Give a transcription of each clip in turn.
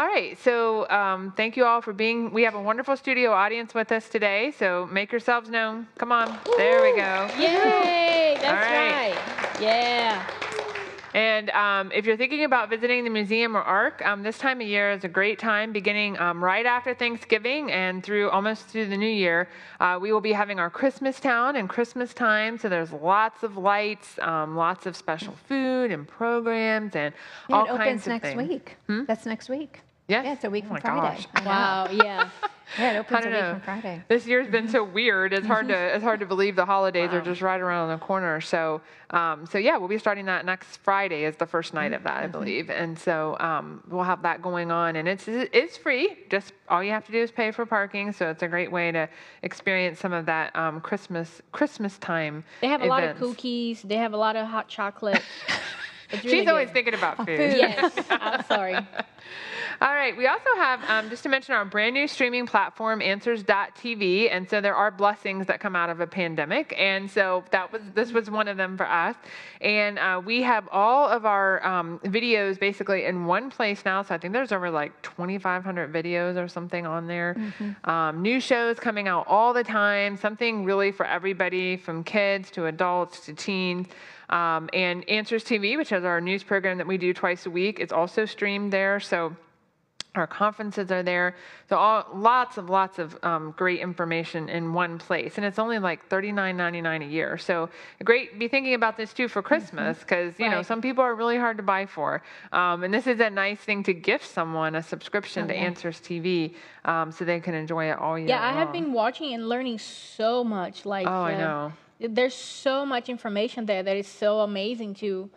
all right. So um, thank you all for being. We have a wonderful studio audience with us today. So make yourselves known. Come on. There we go. Yay! That's right. right. Yeah. And um, if you're thinking about visiting the museum or Ark, um, this time of year is a great time, beginning um, right after Thanksgiving and through almost through the new year. Uh, we will be having our Christmas town and Christmas time, so there's lots of lights, um, lots of special food and programs, and Yeah, all kinds of things It opens next week. That's next week. Yes? Yeah, it's a week Oh from Friday. gosh. Wow. Yeah. Yeah, it opens a week know. from Friday. This year's been so weird. It's hard to it's hard to believe the holidays are just right around the corner. So um, so yeah, we'll be starting that next Friday is the first night of that, I believe, and so um, we'll have that going on, and it's it's free. Just all you have to do is pay for parking. So it's a great way to experience some of that um, Christmas Christmas time. They have a lot of cookies. They have a lot of hot chocolate. It's really She's always thinking about food. Yes. I'm sorry. All right. We also have, um, just to mention, our brand new streaming platform, Answers.tv. And so there are blessings that come out of a pandemic. And so that was this was one of them for us. And uh, we have all of our um, videos basically in one place now. So I think there's over like 2,500 videos or something on there. Um, new shows coming out all the time. Something really for everybody, from kids to adults to teens. Um, and Answers TV, which is our news program that we do twice a week, is also streamed there. So our conferences are there. So all, lots of lots of um, great information in one place, and it's only like thirty nine ninety nine a year. So great. Be thinking about this too for Christmas because you know some people are really hard to buy for, um, and this is a nice thing to gift someone a subscription Oh, to. Answers TV, um, so they can enjoy it all year. Yeah, I have been watching and learning so much. Like, Oh, I uh, know. There's so much information there that is so amazing to.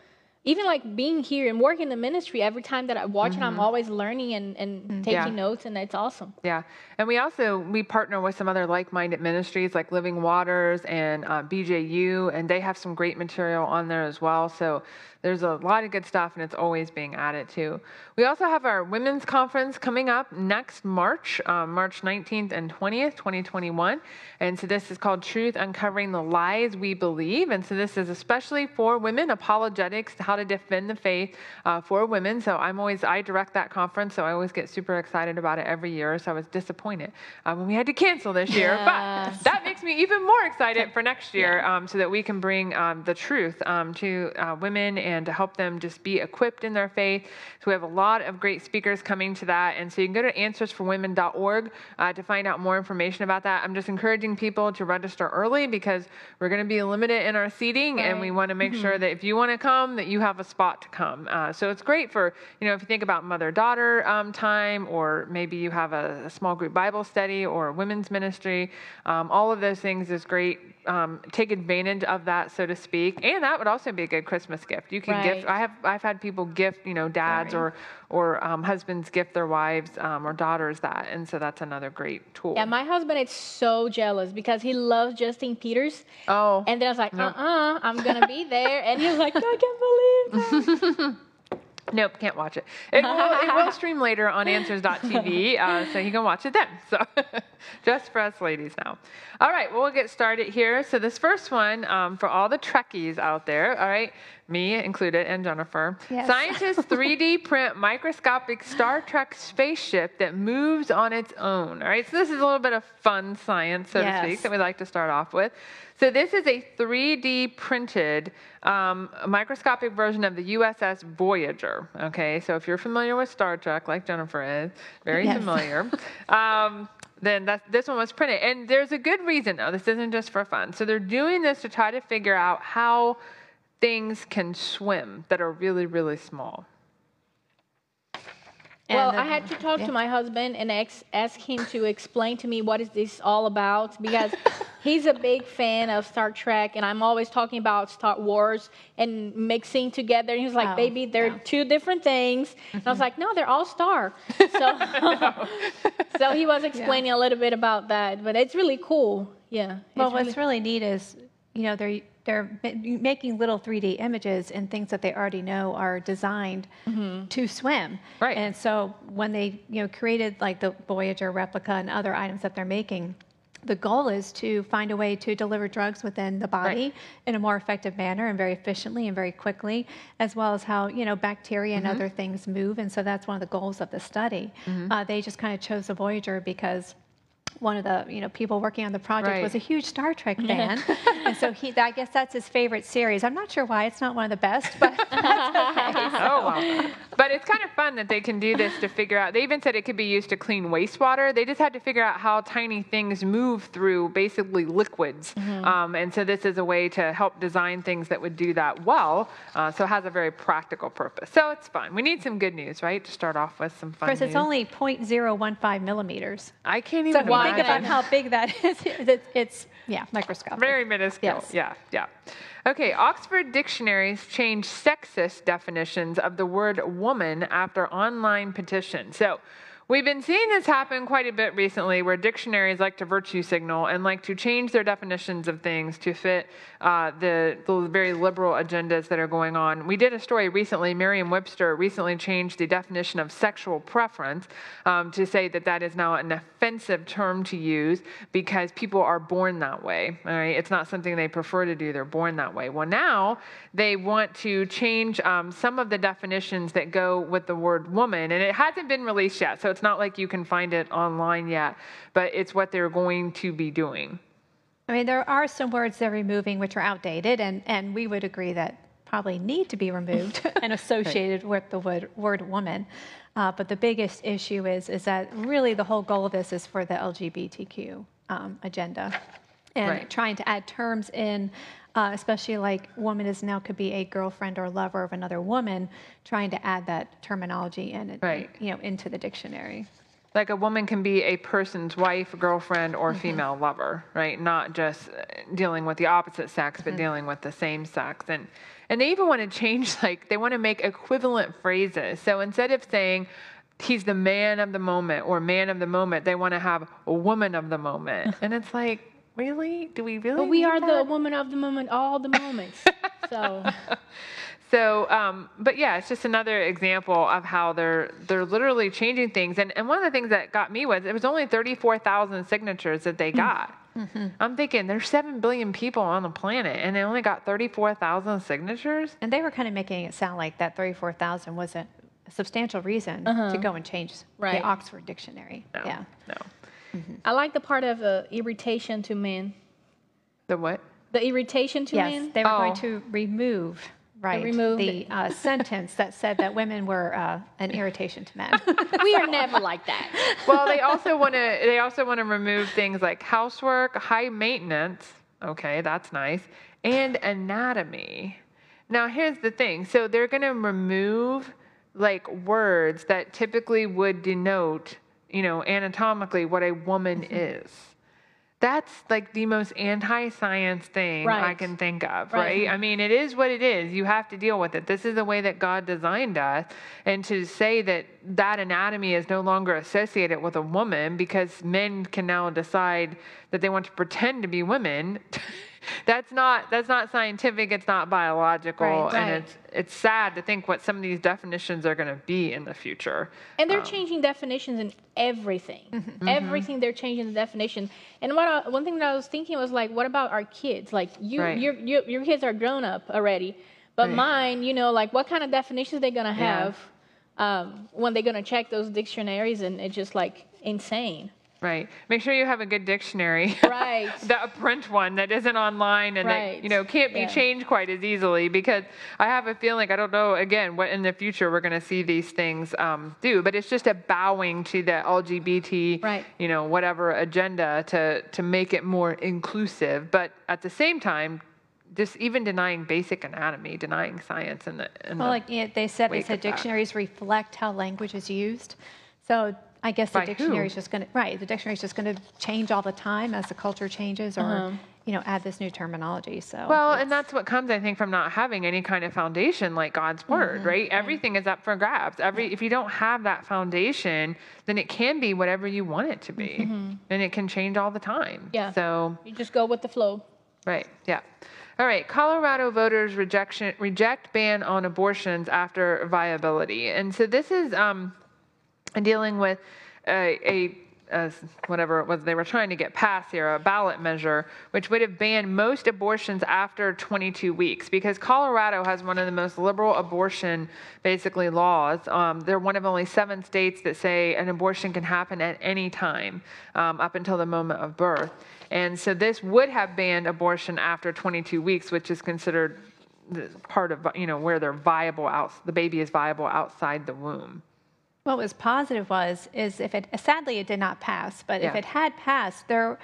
Even like being here and working in the ministry, every time that I watch it, I'm always learning and, and taking Mm-hmm. Yeah. notes, and it's awesome. Yeah, and we also we partner with some other like-minded ministries like Living Waters and uh, BJU, and they have some great material on there as well. So there's a lot of good stuff, and it's always being added to. We also have our women's conference coming up next March, um, March 19th and 20th, 2021, and so this is called Truth: Uncovering the Lies We Believe, and so this is especially for women, apologetics, how to defend the faith uh, for women. So I'm always I direct that conference, so I always get super excited about it every year. So I was disappointed uh, when we had to cancel this year, but that makes me even more excited for next year, um, so that we can bring um, the truth um, to uh, women and to help them just be equipped in their faith. So we have a lot of great speakers coming to that, and so you can go to answersforwomen.org uh, to find out more information about that. I'm just encouraging people to register early because we're going to be limited in our seating, and we want to make sure that if you want to come, that you have a spot to come. Uh, so it's great for you know if you think about mother-daughter um, time, or maybe you have a, a small group Bible study or women's ministry. Um, all of those things is great. Um, take advantage of that, so to speak, and that would also be a good Christmas gift. You can gift. I have I've had people gift you know dads Sorry. or or um, husbands gift their wives um, or daughters that, and so that's another great tool. Yeah, my husband is so jealous because he loves Justin Peters. oh, And then I was like, uh Nope. uh-uh, uh, i to be there. And he was like, I can't believe that. Nope, can't watch it. It will, it will stream later on answers.tv, uh, so you can watch it then. So, just for us ladies now. All right, well, we'll get started here. So, this first one um, for all the Trekkies out there, all right, me included and Jennifer. Yes. Scientists 3D print microscopic Star Trek spaceship that moves on its own. All right, so this is a little bit of fun science, so to speak, that we like to start off with. So this is a 3D printed um, microscopic version of the USS Voyager. Okay, so if you're familiar with Star Trek, like Jennifer is, very Yes. familiar, um, then that, this one was printed. And there's a good reason, though. This isn't just for fun. So they're doing this to try to figure out how things can swim that are really, really small. Well, And, I had to talk yeah. to my husband and ex- ask him to explain to me what is this all about because he's a big fan of Star Trek and I'm always talking about Star Wars and mixing together. And he was like, Oh, "Baby, they're yeah. two different things." And I was mm-hmm. like, "No, they're all Star." So, so he was explaining a little bit about that, but it's really cool. Yeah. Well, it's what's really neat is, you know, they're they're making little 3D images and things that they already know are designed to swim. Right. And so when they, you know, created like the Voyager replica and other items that they're making, the goal is to find a way to deliver drugs within the body Right. in a more effective manner and very efficiently and very quickly, as well as how you know bacteria Mm-hmm. and other things move. And so that's one of the goals of the study. Mm-hmm. Uh, they just kind of chose the Voyager because one of the you know people working on the project Right. was a huge Star Trek fan, and so he I guess that's his favorite series. I'm not sure why it's not one of the best, but Oh, wow. But it's kind of fun that they can do this to figure out. They even said it could be used to clean wastewater. They just had to figure out how tiny things move through basically liquids. Um, and so this is a way to help design things that would do that well. Uh, so it has a very practical purpose. So it's fun. We need some good news, right? To start off with some fun of course it's news. only 0.015 millimeters. I can't So even if you think about how big that is, it's, it's yeah microscopic. Very minuscule. Yes. Yeah, yeah. Okay, Oxford dictionaries changed sexist definitions of the word woman after online petition. So we've been seeing this happen quite a bit recently where dictionaries like to virtue signal and like to change their definitions of things to fit uh, the, the very liberal agendas that are going on. We did a story recently, Merriam Webster recently changed the definition of sexual preference um, to say that that is now an offensive term to use because people are born that way. All right, it's not something they prefer to do; they're born that way. Well, now they want to change um, some of the definitions that go with the word woman, and it hasn't been released yet, so it's not like you can find it online yet. But it's what they're going to be doing. I mean, there are some words they're removing which are outdated, and, and we would agree that probably need to be removed and associated with the word, word woman. Uh, but the biggest issue is, is that really the whole goal of this is for the LGBTQ um, agenda. And Right. trying to add terms in, uh, especially like woman is now could be a girlfriend or lover of another woman, trying to add that terminology in, Right. you know, into the dictionary. Like a woman can be a person's wife, girlfriend, or female lover, right? Not just uh, dealing with the opposite sex, but dealing with the same sex. And and they even want to change, like they want to make equivalent phrases. So instead of saying he's the man of the moment or man of the moment, they want to have a woman of the moment. And it's like, really? Do we really? But we need are the woman of the moment, all the moments. so So, um, but yeah, it's just another example of how they're they're literally changing things. And and one of the things that got me was it was only thirty four thousand signatures that they mm-hmm. got. Mm-hmm. I'm thinking there's seven billion people on the planet, and they only got thirty four thousand signatures. And they were kind of making it sound like that 34,000 wasn't a substantial reason uh-huh. to go and change Right. the Oxford Dictionary. No, Yeah. no. I like the part of uh, irritation to men. The what? The irritation to Yes, men. they were Oh. going to remove, right, remove the uh, sentence that said that women were uh, an irritation to men. we are never like that. Well, they also want to they also want to remove things like housework, high maintenance. Okay, that's nice, and anatomy. Now, here's the thing. So they're going to remove like words that typically would denote, you know, anatomically what a woman mm-hmm. is. That's like the most anti-science thing I can think of, Right. right? I mean, it is what it is. You have to deal with it. This is the way that God designed us. And to say that that anatomy is no longer associated with a woman because men can now decide that they want to pretend to be women, that's not that's not scientific. It's not biological, Right, and right. it's it's sad to think what some of these definitions are going to be in the future. And they're um, changing definitions in everything. Mm-hmm. Mm-hmm. Everything they're changing the definition. And what I, one thing that I was thinking was like, what about our kids? Like you, Right. your, your your kids are grown up already, but mine, you know, like what kind of definitions they're gonna Yeah. have um, when they're gonna check those dictionaries, and it's just like insane. Right. Make sure you have a good dictionary. Right. that a print one that isn't online and that you know can't be Yeah. changed quite as easily because I have a feeling I don't know again what in the future we're going to see these things um, do, but it's just a bowing to the LGBT Right. you know whatever agenda to to make it more inclusive, but at the same time. Just even denying basic anatomy, denying science, and the, and well, the like they said, they said of that. dictionaries reflect how language is used. So I guess the dictionary is just going to right. The dictionary is just going to change all the time as the culture changes, or you know, add this new terminology. So Well, and that's what comes, I think, from not having any kind of foundation like God's word, Mm-hmm. right? Everything is up for grabs. Every if you don't have that foundation, then it can be whatever you want it to be, and it can change all the time. Mm-hmm. Yeah. So You just go with the flow. right, yeah. All right, Colorado voters rejection reject ban on abortions after viability, and so this is um, dealing with a a whatever it was they were trying to get passed here, a ballot measure, which would have banned most abortions after 22 weeks because Colorado has one of the most liberal abortion basically laws. Um, they're one of only seven states that say an abortion can happen at any time um, up until the moment of birth. And so this would have banned abortion after 22 weeks, which is considered part of you know where they're viable out the baby is viable outside the womb. What was positive was is if it sadly it did not pass, but if it had passed, there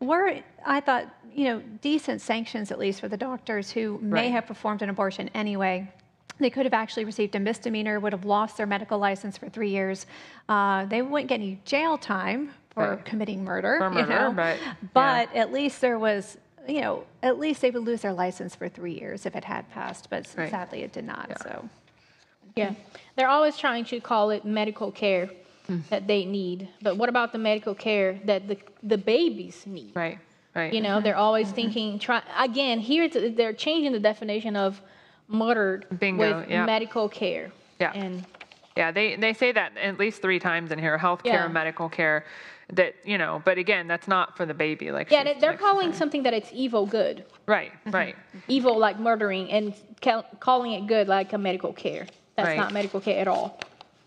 were I thought you know decent sanctions at least for the doctors who may Right. have performed an abortion anyway. They could have actually received a misdemeanor, would have lost their medical license for three years. Uh, they wouldn't get any jail time for Right. committing murder. For you murder, know? but, yeah. but at least there was, you know, at least they would lose their license for three years if it had passed. But Right. sadly, it did not. So. Yeah, they're always trying to call it medical care mm. that they need, but what about the medical care that the the babies need? Right. Right. You know, they're always thinking. Try again. Here, it's, they're changing the definition of murdered Bingo, with yeah. medical care. Yeah. and Yeah, they, they say that at least three times in here, healthcare, Yeah. medical care, that, you know, but again, that's not for the baby. Like yeah, they- they're like calling something that it's evil good, Right, right. evil like murdering, and ca- calling it good like a medical care. That's Right. not medical care at all.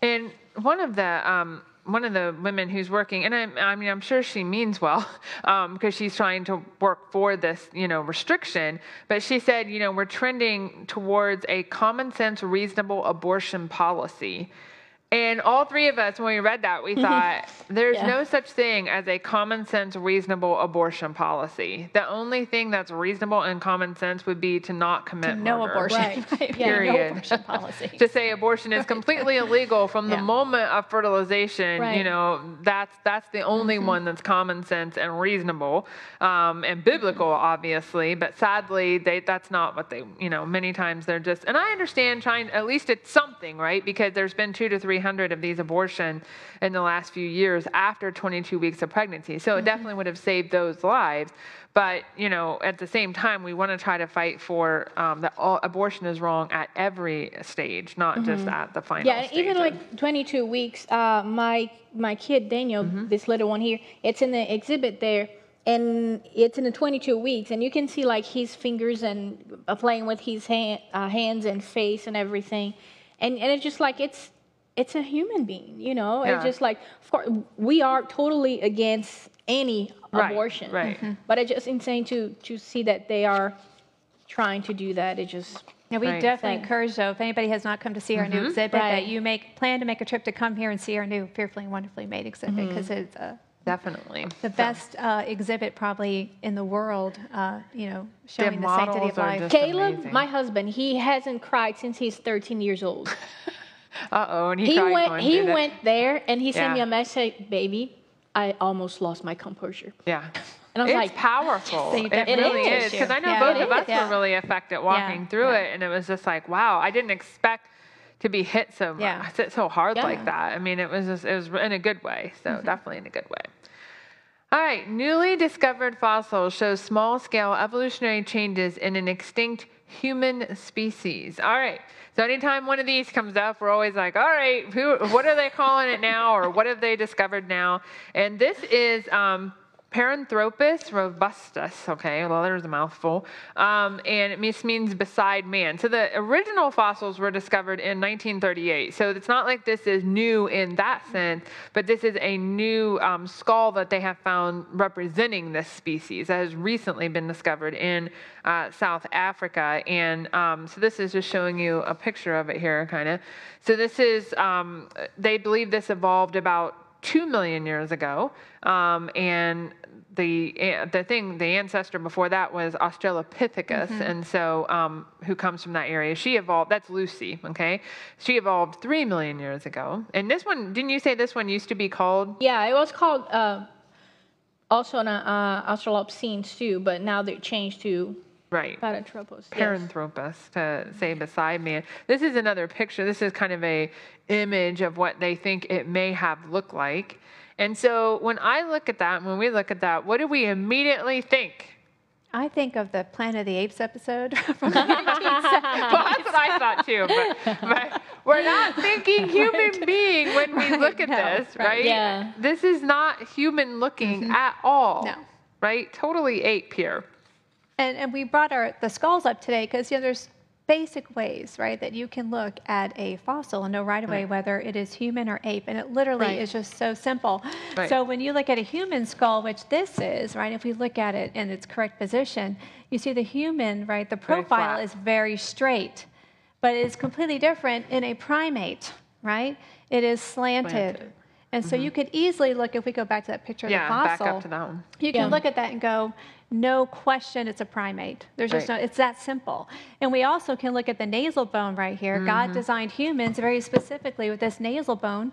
And one of the um, one of the women who's working, and I, I mean, I'm sure she means well because she's trying to work for this, you know, restriction. But she said, you know, we're trending towards a common sense, reasonable abortion policy. And all three of us, when we read that, we thought there's Yeah. no such thing as a common sense, reasonable abortion policy. The only thing that's reasonable and common sense would be to not commit No murder. abortion. Right. right? Yeah. No Period. abortion policy. to say abortion is completely illegal from the moment of fertilization, right. you know, that's that's the only Mm-hmm. one that's common sense and reasonable um, and biblical, obviously. But sadly, they that's not what they, you know, many times they're just. And I understand trying. At least it's something, right? Because there's been two to three hundred of these abortion in the last few years after 22 weeks of pregnancy. So Mm-hmm. it definitely would have saved those lives. But you know, at the same time, we want to try to fight for um, that all, abortion is wrong at every stage, not just at the final. Mm-hmm. Yeah, even like 22 weeks, uh, my my kid Daniel, Mm-hmm. this little one here, it's in the exhibit there, and it's in the 22 weeks, and you can see like his fingers and uh, playing with his hand, uh, hands and face and everything, and and it's just like it's it's a human being, you know. Yeah. It's just like of course, we are totally against any Right, abortion, right. Mhm. But it's just insane to to see that they are trying to do that. It just Yeah, we Right. definitely Thank- encourage, though, if anybody has not come to see our new exhibit, Right. that you make plan to make a trip to come here and see our new Fearfully and Wonderfully Made exhibit because it's uh, definitely the best uh, exhibit probably in the world. Uh, you know, showing the sanctity of life. Caleb, amazing. my husband, he hasn't cried since he's 13 years old. Uh oh, and he, he went he went there and he sent me a message baby i almost lost my composure Yeah. and i was it's like powerful. It really is. because I know Yeah, both of us. Yeah. were really affected walking Yeah, through it, and it was just like, wow, I didn't expect to be hit so much, hit so hard like that. I mean, it was just, it was in a good way. So Mm-hmm. definitely in a good way. All right, newly discovered fossils show small scale evolutionary changes in an extinct human species. All right. So anytime one of these comes up, we're always like, all right, who, what are they calling it now, or what have they discovered now? And this is um, Paranthropus robustus. Okay, well, there's a mouthful. Um, and just means beside man. So the original fossils were discovered in 1938. So it's not like this is new in that sense, but this is a new um, skull that they have found representing this species that has recently been discovered in uh, South Africa. And um, so this is just showing you a picture of it here, kind of. So this is, um, they believe this evolved about two million years ago, um, and the the thing the ancestor before that was Australopithecus, and so um, who comes from that area. She evolved. That's Lucy. Okay, she evolved three million years ago. And this one, didn't you say this one used to be called? yeah it was called uh, also an uh, australopithecines too but now they changed to Right. paranthropus yes. To say beside man. This is another picture. This is kind of a image of what they think it may have looked like. And so when I look at that, when we look at that, what do we immediately think? I think of the Planet of the Apes episode from the well, that's what I thought too. But, but we're not thinking human being when we Right, look at no, this, right. right? Yeah. This is not human looking mm-hmm. at all. No. Right? Totally ape here. And, and we brought our the skulls up today because you know there's basic ways, right, that you can look at a fossil and know right away Right. whether it is human or ape, and it literally Right. is just so simple. Right. So when you look at a human skull, which this is, right, if we look at it in its correct position, you see the human, right, the profile is very straight, but it is completely different in a primate, right? It is slanted. Slanted. And so you mm-hmm. could easily look, if we go back to that picture Yeah, of the fossil, back up to that one. you can Yeah. look at that and go, no question, it's a primate. There's just Right. no, it's that simple. And we also can look at the nasal bone right here. Mm-hmm. God designed humans very specifically with this nasal bone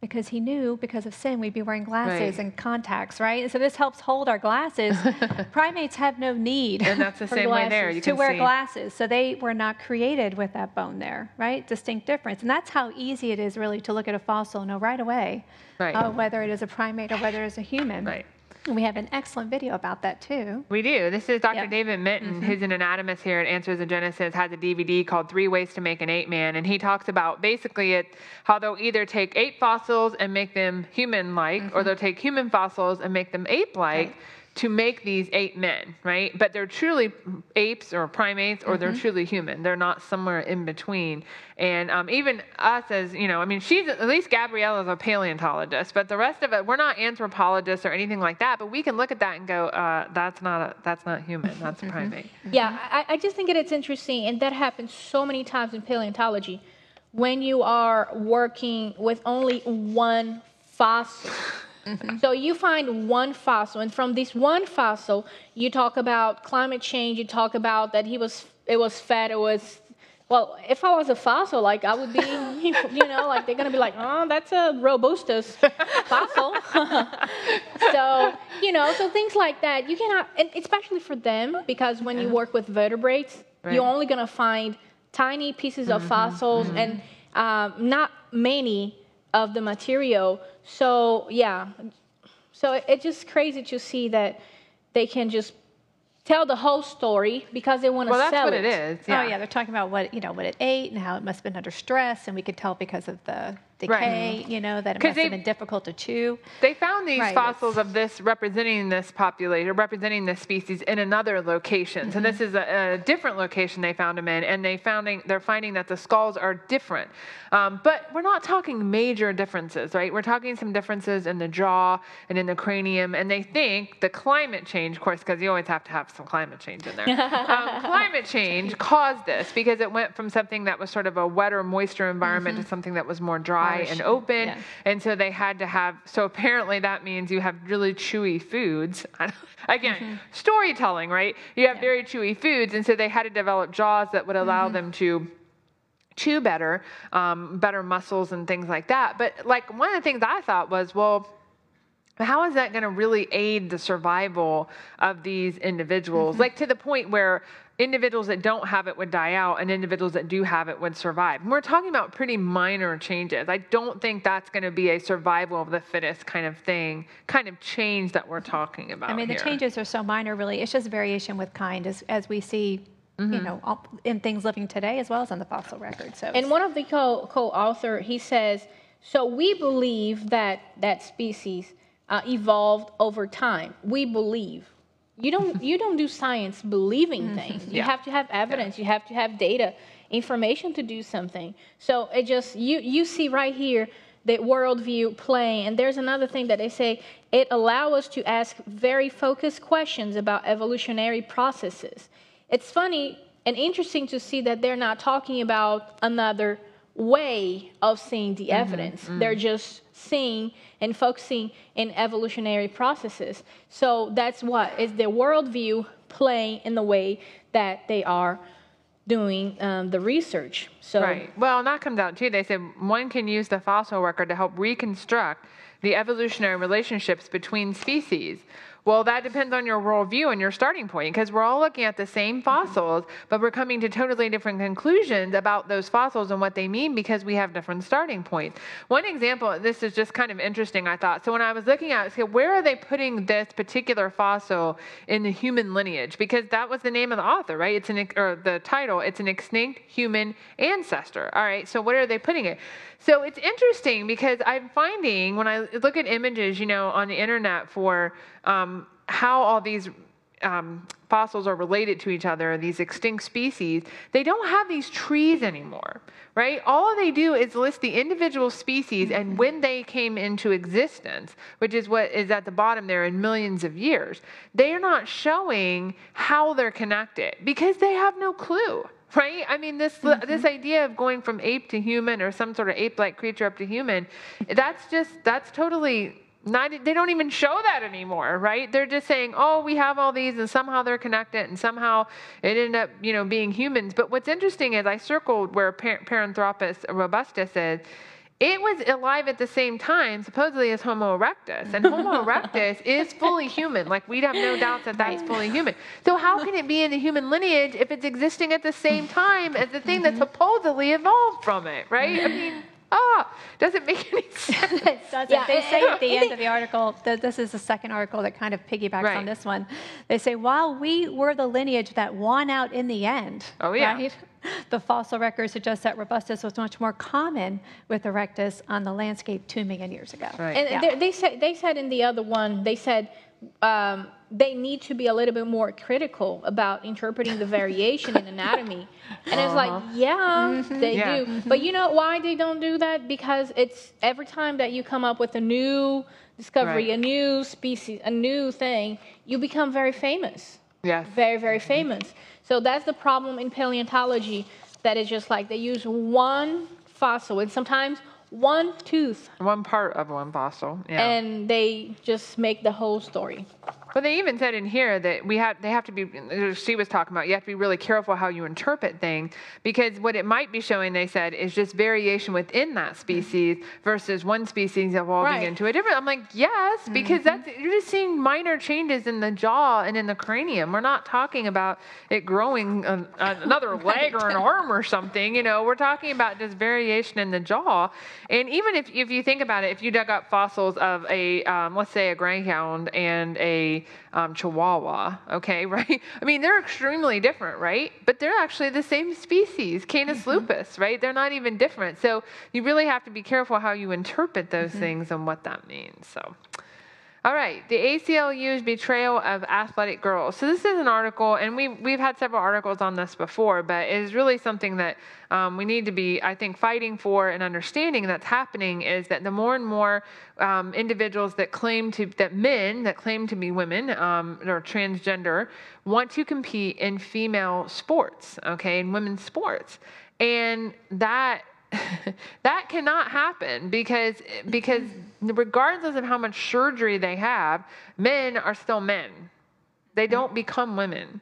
because he knew because of sin we'd be wearing glasses Right. and contacts, right? And so this helps hold our glasses. Primates have no need And that's the same way there. You to can wear see. glasses. So they were not created with that bone there, right? Distinct difference. And that's how easy it is really to look at a fossil and know right away Right. uh, whether it is a primate or whether it's a human. Right. We have an excellent video about that too. We do. This is Dr. Mm-hmm. David Menton, who's an anatomist here at Answers in Genesis, has a DVD called Three Ways to Make an Ape Man. And he talks about basically it how they'll either take ape fossils and make them human like, Mm-hmm. or they'll take human fossils and make them ape like. To make these ape men, right? But they're truly apes or primates, or Mm-hmm. they're truly human. They're not somewhere in between. And um, even us, as you know, I mean, she's at least Gabriela's a paleontologist, but the rest of it, we're not anthropologists or anything like that. But we can look at that and go, uh, that's not a, that's not human. That's a primate. Yeah, I, I just think that it's interesting, and that happens so many times in paleontology. When you are working with only one fossil, Mm-hmm. so you find one fossil, and from this one fossil, you talk about climate change. You talk about that he was, it was fat. It was, well, if I was a fossil, like I would be, you know, like they're gonna be like, oh, that's a robustus fossil. so you know, so things like that, you cannot, and especially for them, because when you work with vertebrates, Right. you're only gonna find tiny pieces of mm-hmm. fossils mm-hmm. and um, not many of the material. So yeah, so it, it's just crazy to see that they can just tell the whole story because they want to Well, that's sell what it is. Oh yeah, they're talking about what you know what it ate and how it must have been under stress, and we could tell because of the decay, you know, that it must they- have been difficult to chew. They found these Right, fossils of this representing this population, representing this species in another location. So this is a, a different location they found them in, and they founding they're finding that the skulls are different. Um, but we're not talking major differences, right? We're talking some differences in the jaw and in the cranium, and they think the climate change, of course, because you always have to have some climate change in there. um, climate change caused this because it went from something that was sort of a wetter, moisture environment to something that was more dry Harsh. and open. Yeah. And so they had to have, so apparently that means you have really chewy foods. Again, mm-hmm. storytelling, right? You have Yeah. very chewy foods. And so they had to develop jaws that would allow mm-hmm. them to chew better, um, better muscles and things like that. But like one of the things I thought was, well, how is that going to really aid the survival of these individuals? Mm-hmm. Like to the point where individuals that don't have it would die out and individuals that do have it would survive. And we're talking about pretty minor changes. I don't think that's going to be a survival of the fittest kind of thing, kind of change that we're talking about. I mean, the changes are so minor, really. It's just variation with kind, as as we see, you know, in things living today as well as on the fossil record. So, And one of the co- co-author, he says, so we believe that that species uh, evolved over time. We believe. You don't you don't do science believing mm-hmm. things. You Yeah. have to have evidence. You have to have data, information to do something. So it just you you see right here the worldview playing. And there's another thing that they say it allows us to ask very focused questions about evolutionary processes. It's funny and interesting to see that they're not talking about another way of seeing the evidence. They're just seeing and focusing in evolutionary processes. So that's what is their worldview playing in the way that they are doing um, the research. So Right. Well, and that comes out too. They said one can use the fossil record to help reconstruct the evolutionary relationships between species. Well, that depends on your worldview and your starting point because we're all looking at the same fossils, but we're coming to totally different conclusions about those fossils and what they mean because we have different starting points. One example, this is just kind of interesting, I thought. So when I was looking at it, where are they putting this particular fossil in the human lineage? Because that was the name of the author, right? It's an, or the title, it's an extinct human ancestor. All right, so where are they putting it? So it's interesting because I'm finding when I look at images, you know, on the internet for um, how all these um, fossils are related to each other, these extinct species, they don't have these trees anymore, right? All they do is list the individual species and when they came into existence, which is what is at the bottom there in millions of years. They are not showing how they're connected because they have no clue right i mean this mm-hmm. this idea of going from ape to human or some sort of ape-like creature up to human that's just that's totally not, they don't even show that anymore, right? They're just saying, "Oh, we have all these, and somehow they're connected, and somehow it ended up, you know, being humans." But what's interesting is I circled where Paranthropus robustus is. It was alive at the same time, supposedly as Homo erectus, and Homo erectus is fully human. Like we'd have no doubt that that's fully human. So how can it be in the human lineage if it's existing at the same time as the thing that mm-hmm. supposedly evolved from it, right? I mean ah, doesn't make any sense. it doesn't. Yeah. They say at the end of the article, this is the second article that kind of piggybacks right. on this one. They say, while we were the lineage that won out in the end, oh, yeah. Right, the fossil record suggests that robustus was much more common with erectus on the landscape 2 million years ago. Right. And yeah. they, said, they said in the other one, they said, um, they need to be a little bit more critical about interpreting the variation in anatomy. And uh-huh. it's like, uh-huh. yeah, mm-hmm. they yeah. do. Mm-hmm. But you know why they don't do that? Because it's every time that you come up with a new discovery, right. a new species, a new thing, you become very famous. Yes. Very, very famous. So that's the problem in paleontology that is just like they use one fossil and sometimes one tooth. One part of one fossil. Yeah. And they just make the whole story. But they even said in here that we have they have to be. She was talking about you have to be really careful how you interpret things because what it might be showing, they said, is just variation within that species versus one species evolving right. into a different. I'm like, yes, because mm-hmm. that's you're just seeing minor changes in the jaw and in the cranium. We're not talking about it growing a, another leg or an arm or something. You know, we're talking about just variation in the jaw. And even if if you think about it, if you dug up fossils of a um, let's say a greyhound and a um, Chihuahua, okay, right? I mean, they're extremely different, right? But they're actually the same species, Canis mm-hmm. lupus, right? They're not even different. So you really have to be careful how you interpret those mm-hmm. things and what that means. So. All right, the ACLU's betrayal of athletic girls. So this is an article, and we've we've had several articles on this before, but it is really something that um, we need to be, I think, fighting for and understanding that's happening is that the more and more um, individuals that claim to that men that claim to be women um, or transgender want to compete in female sports, okay, in women's sports, and that that cannot happen because because regardless of how much surgery they have, men are still men. They don't become women.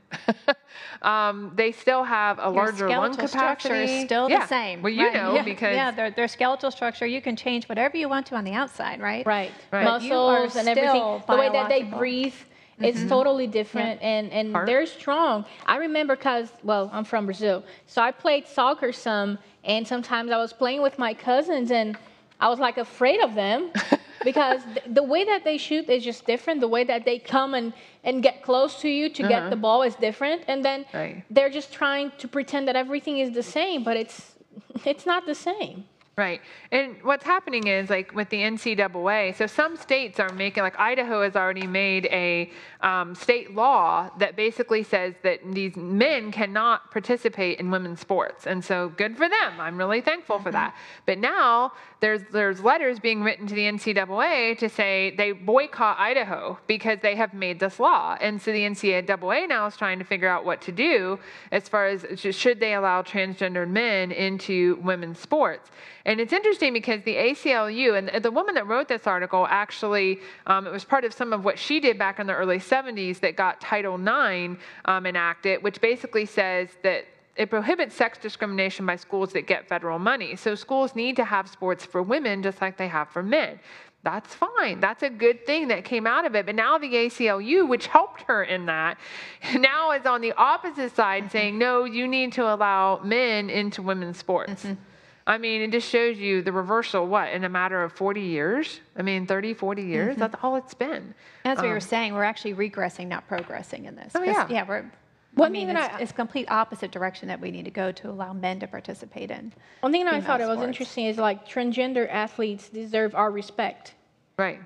um, they still have a Your larger lung capacity. structure is still yeah. the same. Well, you right. know yeah. because yeah, their, their skeletal structure you can change whatever you want to on the outside, right? Right. right. Muscles and everything. The way that they breathe. It's mm-hmm. totally different, yeah. and and Heart. they're strong. I remember because well, I'm from Brazil, so I played soccer some, and sometimes I was playing with my cousins, and I was like afraid of them because the way that they shoot is just different. The way that they come and, and get close to you to uh-huh. get the ball is different. And then right. they're just trying to pretend that everything is the same, but it's it's not the same. Right. And what's happening is like with the NCAA, so some states are making, like Idaho has already made a um, state law that basically says that these men cannot participate in women's sports. And so good for them. I'm really thankful mm-hmm. for that. But now there's, there's letters being written to the NCAA to say they boycott Idaho because they have made this law. And so the NCAA now is trying to figure out what to do as far as should they allow transgendered men into women's sports. And it's interesting because the ACLU, and the woman that wrote this article actually, um, it was part of some of what she did back in the early 70s that got Title IX um, enacted, which basically says that it prohibits sex discrimination by schools that get federal money. So schools need to have sports for women just like they have for men. That's fine. That's a good thing that came out of it. But now the ACLU, which helped her in that, now is on the opposite side saying, no, you need to allow men into women's sports. Mm-hmm. I mean, it just shows you the reversal, what, in a matter of 40 years? I mean, 30, 40 years? Mm-hmm. That's all it's been. As what um, you're saying. We're actually regressing, not progressing in this. Oh, yeah. Yeah, we're One I mean, thing that it's, I- it's complete opposite direction that we need to go to allow men to participate in. One thing that I female thought it was interesting is like transgender athletes deserve our respect, Right.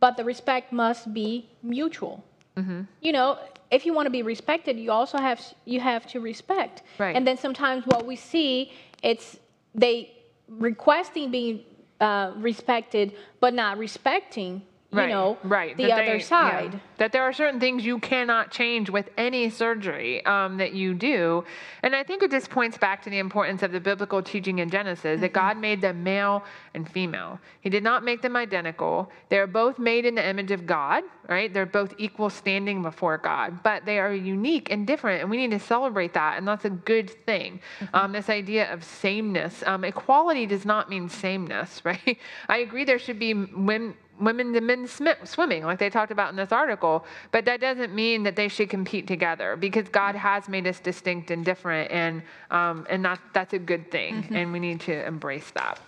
but the respect must be mutual. You know, if you want to be respected, you also have you have to respect. Right. And then sometimes what we see, it's they requesting being uh, respected, but not respecting. You Right, know, right. the that other they- yeah. side. That there are certain things you cannot change with any surgery um, that you do. And I think it just points back to the importance of the biblical teaching in Genesis that Mm-hmm. God made them male and female. He did not make them identical. They're both made in the image of God, right? They're both equal standing before God, but they are unique and different, and we need to celebrate that. And that's a good thing. Mm-hmm. Um, this idea of sameness. Um, equality does not mean sameness, right? I agree there should be women women and men swimming, like they talked about in this article. But that doesn't mean that they should compete together because God has made us distinct and different, and um, and that that's a good thing, and we need to embrace that.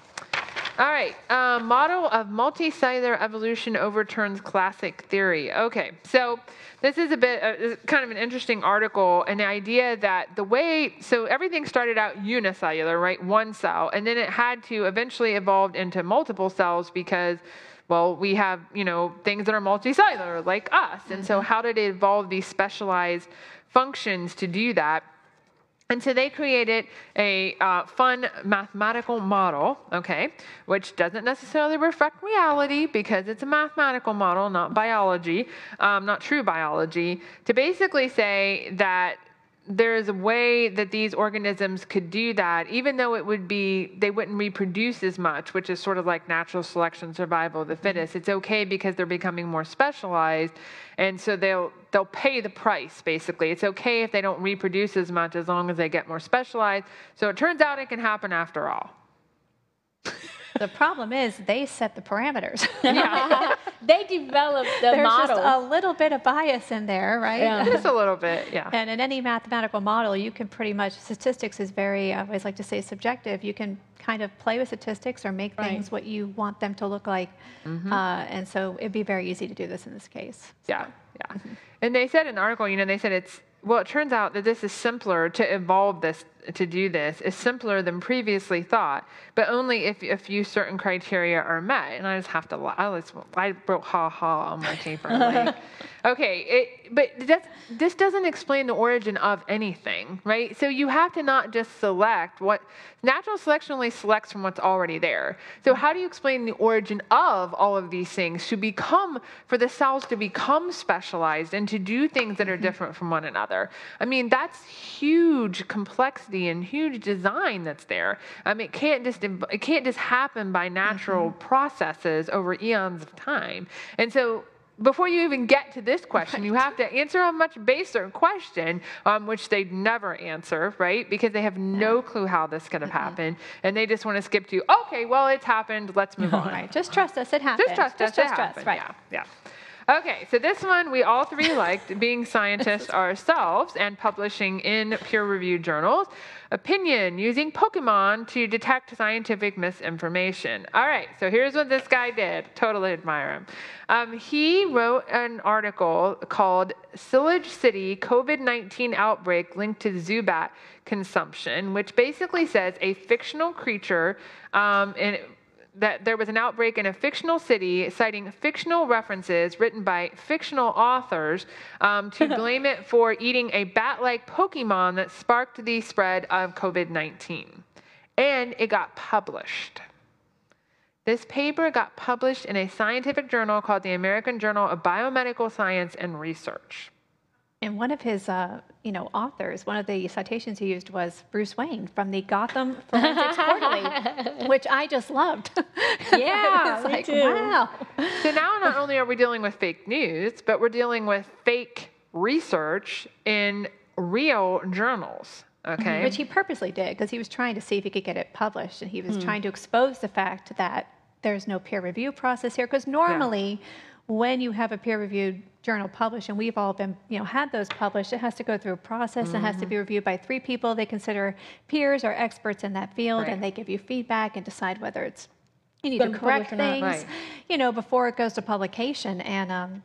All right, uh, model of multicellular evolution overturns classic theory. Okay, so this is a bit uh, kind of an interesting article, and the idea that the way so everything started out unicellular, right, one cell, and then it had to eventually evolve into multiple cells because well, we have, you know, things that are multicellular like us. And so how did it evolve these specialized functions to do that? And so they created a uh, fun mathematical model, okay, which doesn't necessarily reflect reality because it's a mathematical model, not biology, um, not true biology, to basically say that there is a way that these organisms could do that, even though it would be, they wouldn't reproduce as much, which is sort of like natural selection, survival of the mm-hmm. fittest. It's okay because they're becoming more specialized. And so they'll, they'll pay the price, basically. It's okay if they don't reproduce as much as long as they get more specialized. So it turns out it can happen after all. The problem is they set the parameters. they developed the There's model. just a little bit of bias in there, right? Yeah. Just a little bit, yeah. And in any mathematical model, you can pretty much, statistics is very, I always like to say subjective. You can kind of play with statistics or make Right. things what you want them to look like. Mm-hmm. Uh, and so it'd be very easy to do this in this case. Yeah, yeah. And they said in the article, you know, they said it's well, it turns out that this is simpler to evolve this to do this is simpler than previously thought, but only if a few certain criteria are met. And I just have to, la- I, was, I wrote ha ha on my paper. Like, okay, it, but that's, this doesn't explain the origin of anything, right? So you have to not just select what natural selection only selects from what's already there. So how do you explain the origin of all of these things to become for the cells to become specialized and to do things that are mm-hmm. different from one another? I mean, that's huge complexity and huge design that's there. I mean, it can't just it can't just happen by natural processes over eons of time. And so before you even get to this question, you have to answer a much baser question, um, which they'd never answer, right? Because they have no clue how this could have happened, and they just want to skip to, okay, well, it's happened. Let's move on. Right. Just trust us. It happens. Just trust Just us. it trust us. happened. Right. Yeah. Yeah. Okay, so this one we all three liked, being scientists ourselves and publishing in peer-reviewed journals. Opinion using Pokemon to detect scientific misinformation. All right, so here's what this guy did. Totally admire him. Um, he wrote an article called "Celadon City COVID-19 Outbreak Linked to Zubat Consumption," which basically says a fictional creature um, and that there was an outbreak in a fictional city, citing fictional references written by fictional authors um, to blame it for eating a bat like Pokemon that sparked the spread of COVID 19. And it got published. This paper got published in a scientific journal called the American Journal of Biomedical Science and Research. And one of his, uh, you know, authors, one of the citations he used was Bruce Wayne from the Gotham Forensics Quarterly, which I just loved. Yeah, it's me like, too. wow. So now not only are we dealing with fake news, but we're dealing with fake research in real journals. Okay. Which he purposely did because he was trying to see if he could get it published, and he was trying to expose the fact that there's no peer review process here. Because normally, when you have a peer-reviewed journal published, and we've all been, you know, had those published, it has to go through a process. It has to be reviewed by three people. They consider peers or experts in that field, Right. and they give you feedback and decide whether it's you need to correct published or not. things, Right. you know, before it goes to publication. And um,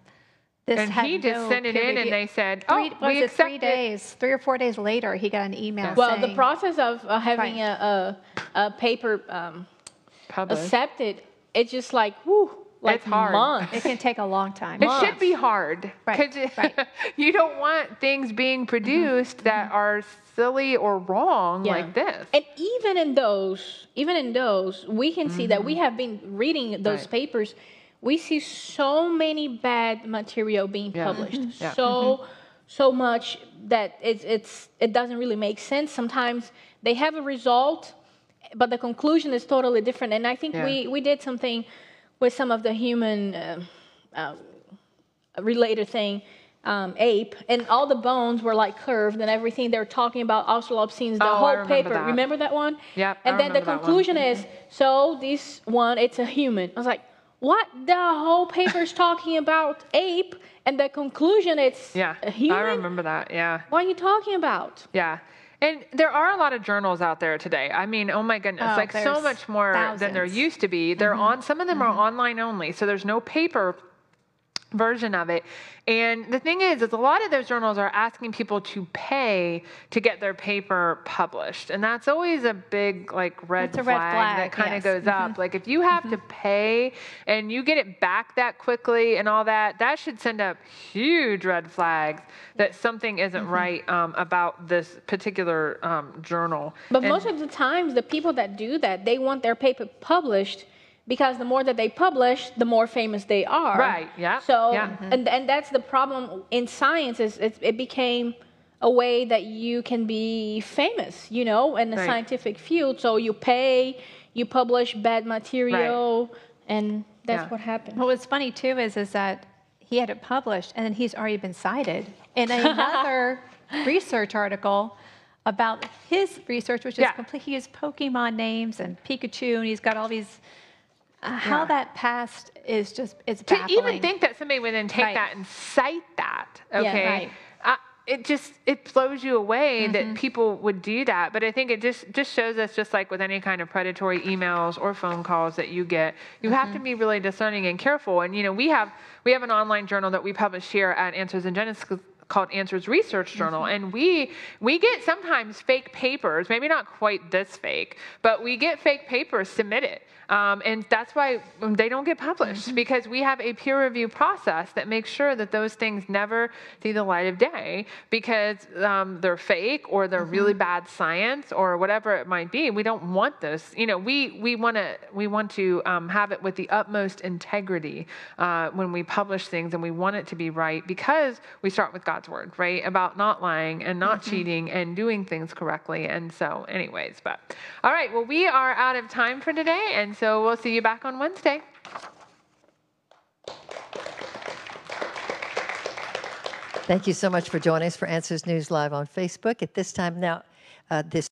This and had he just no sent it in, and they said, Three, "Oh, was we accept three it." days, three or four days later, he got an email Well, the process of uh, having Right. a, a, a paper um, accepted, it's just like, whoo, like It's hard. months. it can take a long time. It should be hard Right, 'cause right. you don't want things being mm-hmm. produced that mm-hmm. are silly or wrong Yeah. like this. And even in those, even in those, we can see that we mm-hmm. have been reading those Right. papers. We see so many bad material being Yeah. published. Yeah. So, so much that it's it's it doesn't really make sense. Sometimes they have a result, but the conclusion is totally different. And I think Yeah. we we did something with some of the human. Uh, uh, related thing, um, ape, and all the bones were like curved and everything. They're talking about Australopithecines, the Oh, whole remember paper. that. Remember that one? Yep, I And then the remember that one. conclusion is, so this one, it's a human. I was like, what? The whole paper's talking about ape, and the conclusion it's Yeah, a human. I remember that. Yeah. What are you talking about? Yeah. And there are a lot of journals out there today. I mean, oh my goodness, Oh, like so much more than there. Mm-hmm. used to be. They're on some of them are online only, so there's no paper version of it. And the thing is, is a lot of those journals are asking people to pay to get their paper published, and that's always a big like red, It's a red flag, flag, that kind of yes. goes up. Like if you have to pay and you get it back that quickly and all that, that should send up huge red flags that something isn't right um, about this particular um, journal. But And- most of the times, the people that do that, they want their paper published because the more that they publish, the more famous they are. Right, yeah, So, yeah. Mm-hmm. and and that's the problem in science is it, it became a way that you can be famous, you know, in the Right. scientific field. So you pay, you publish bad material, and that's Yeah. what happened. What was funny too is is that he had it published and then he's already been cited in another research article about his research, which is Yeah. complete. He has Pokemon names and Pikachu, and he's got all these. Uh, how Yeah. that passed is just it's to baffling. even think that somebody would then take Right. that and cite that okay yeah, right. uh, it just it blows you away Mm-hmm. that people would do that but i think it just just shows us just like with any kind of predatory emails or phone calls that you get you have Mm-hmm. to be really discerning and careful and you know we have we have an online journal that we publish here at answers in genesis called Answers Research Journal, Mm-hmm. and we we get sometimes fake papers, maybe not quite this fake, but we get fake papers submitted, um, and that's why they don't get published Mm-hmm. because we have a peer review process that makes sure that those things never see the light of day because um, they're fake or they're really Mm-hmm. bad science or whatever it might be. We don't want those. You know, we we want to we want to um, have it with the utmost integrity uh, when we publish things, and we want it to be right because we start with God's word, right? About not lying and not cheating and doing things correctly. And so, anyways, but all right. Well, we are out of time for today, and so we'll see you back on Wednesday. Thank you so much for joining us for Answers News Live on Facebook. At this time now, uh, this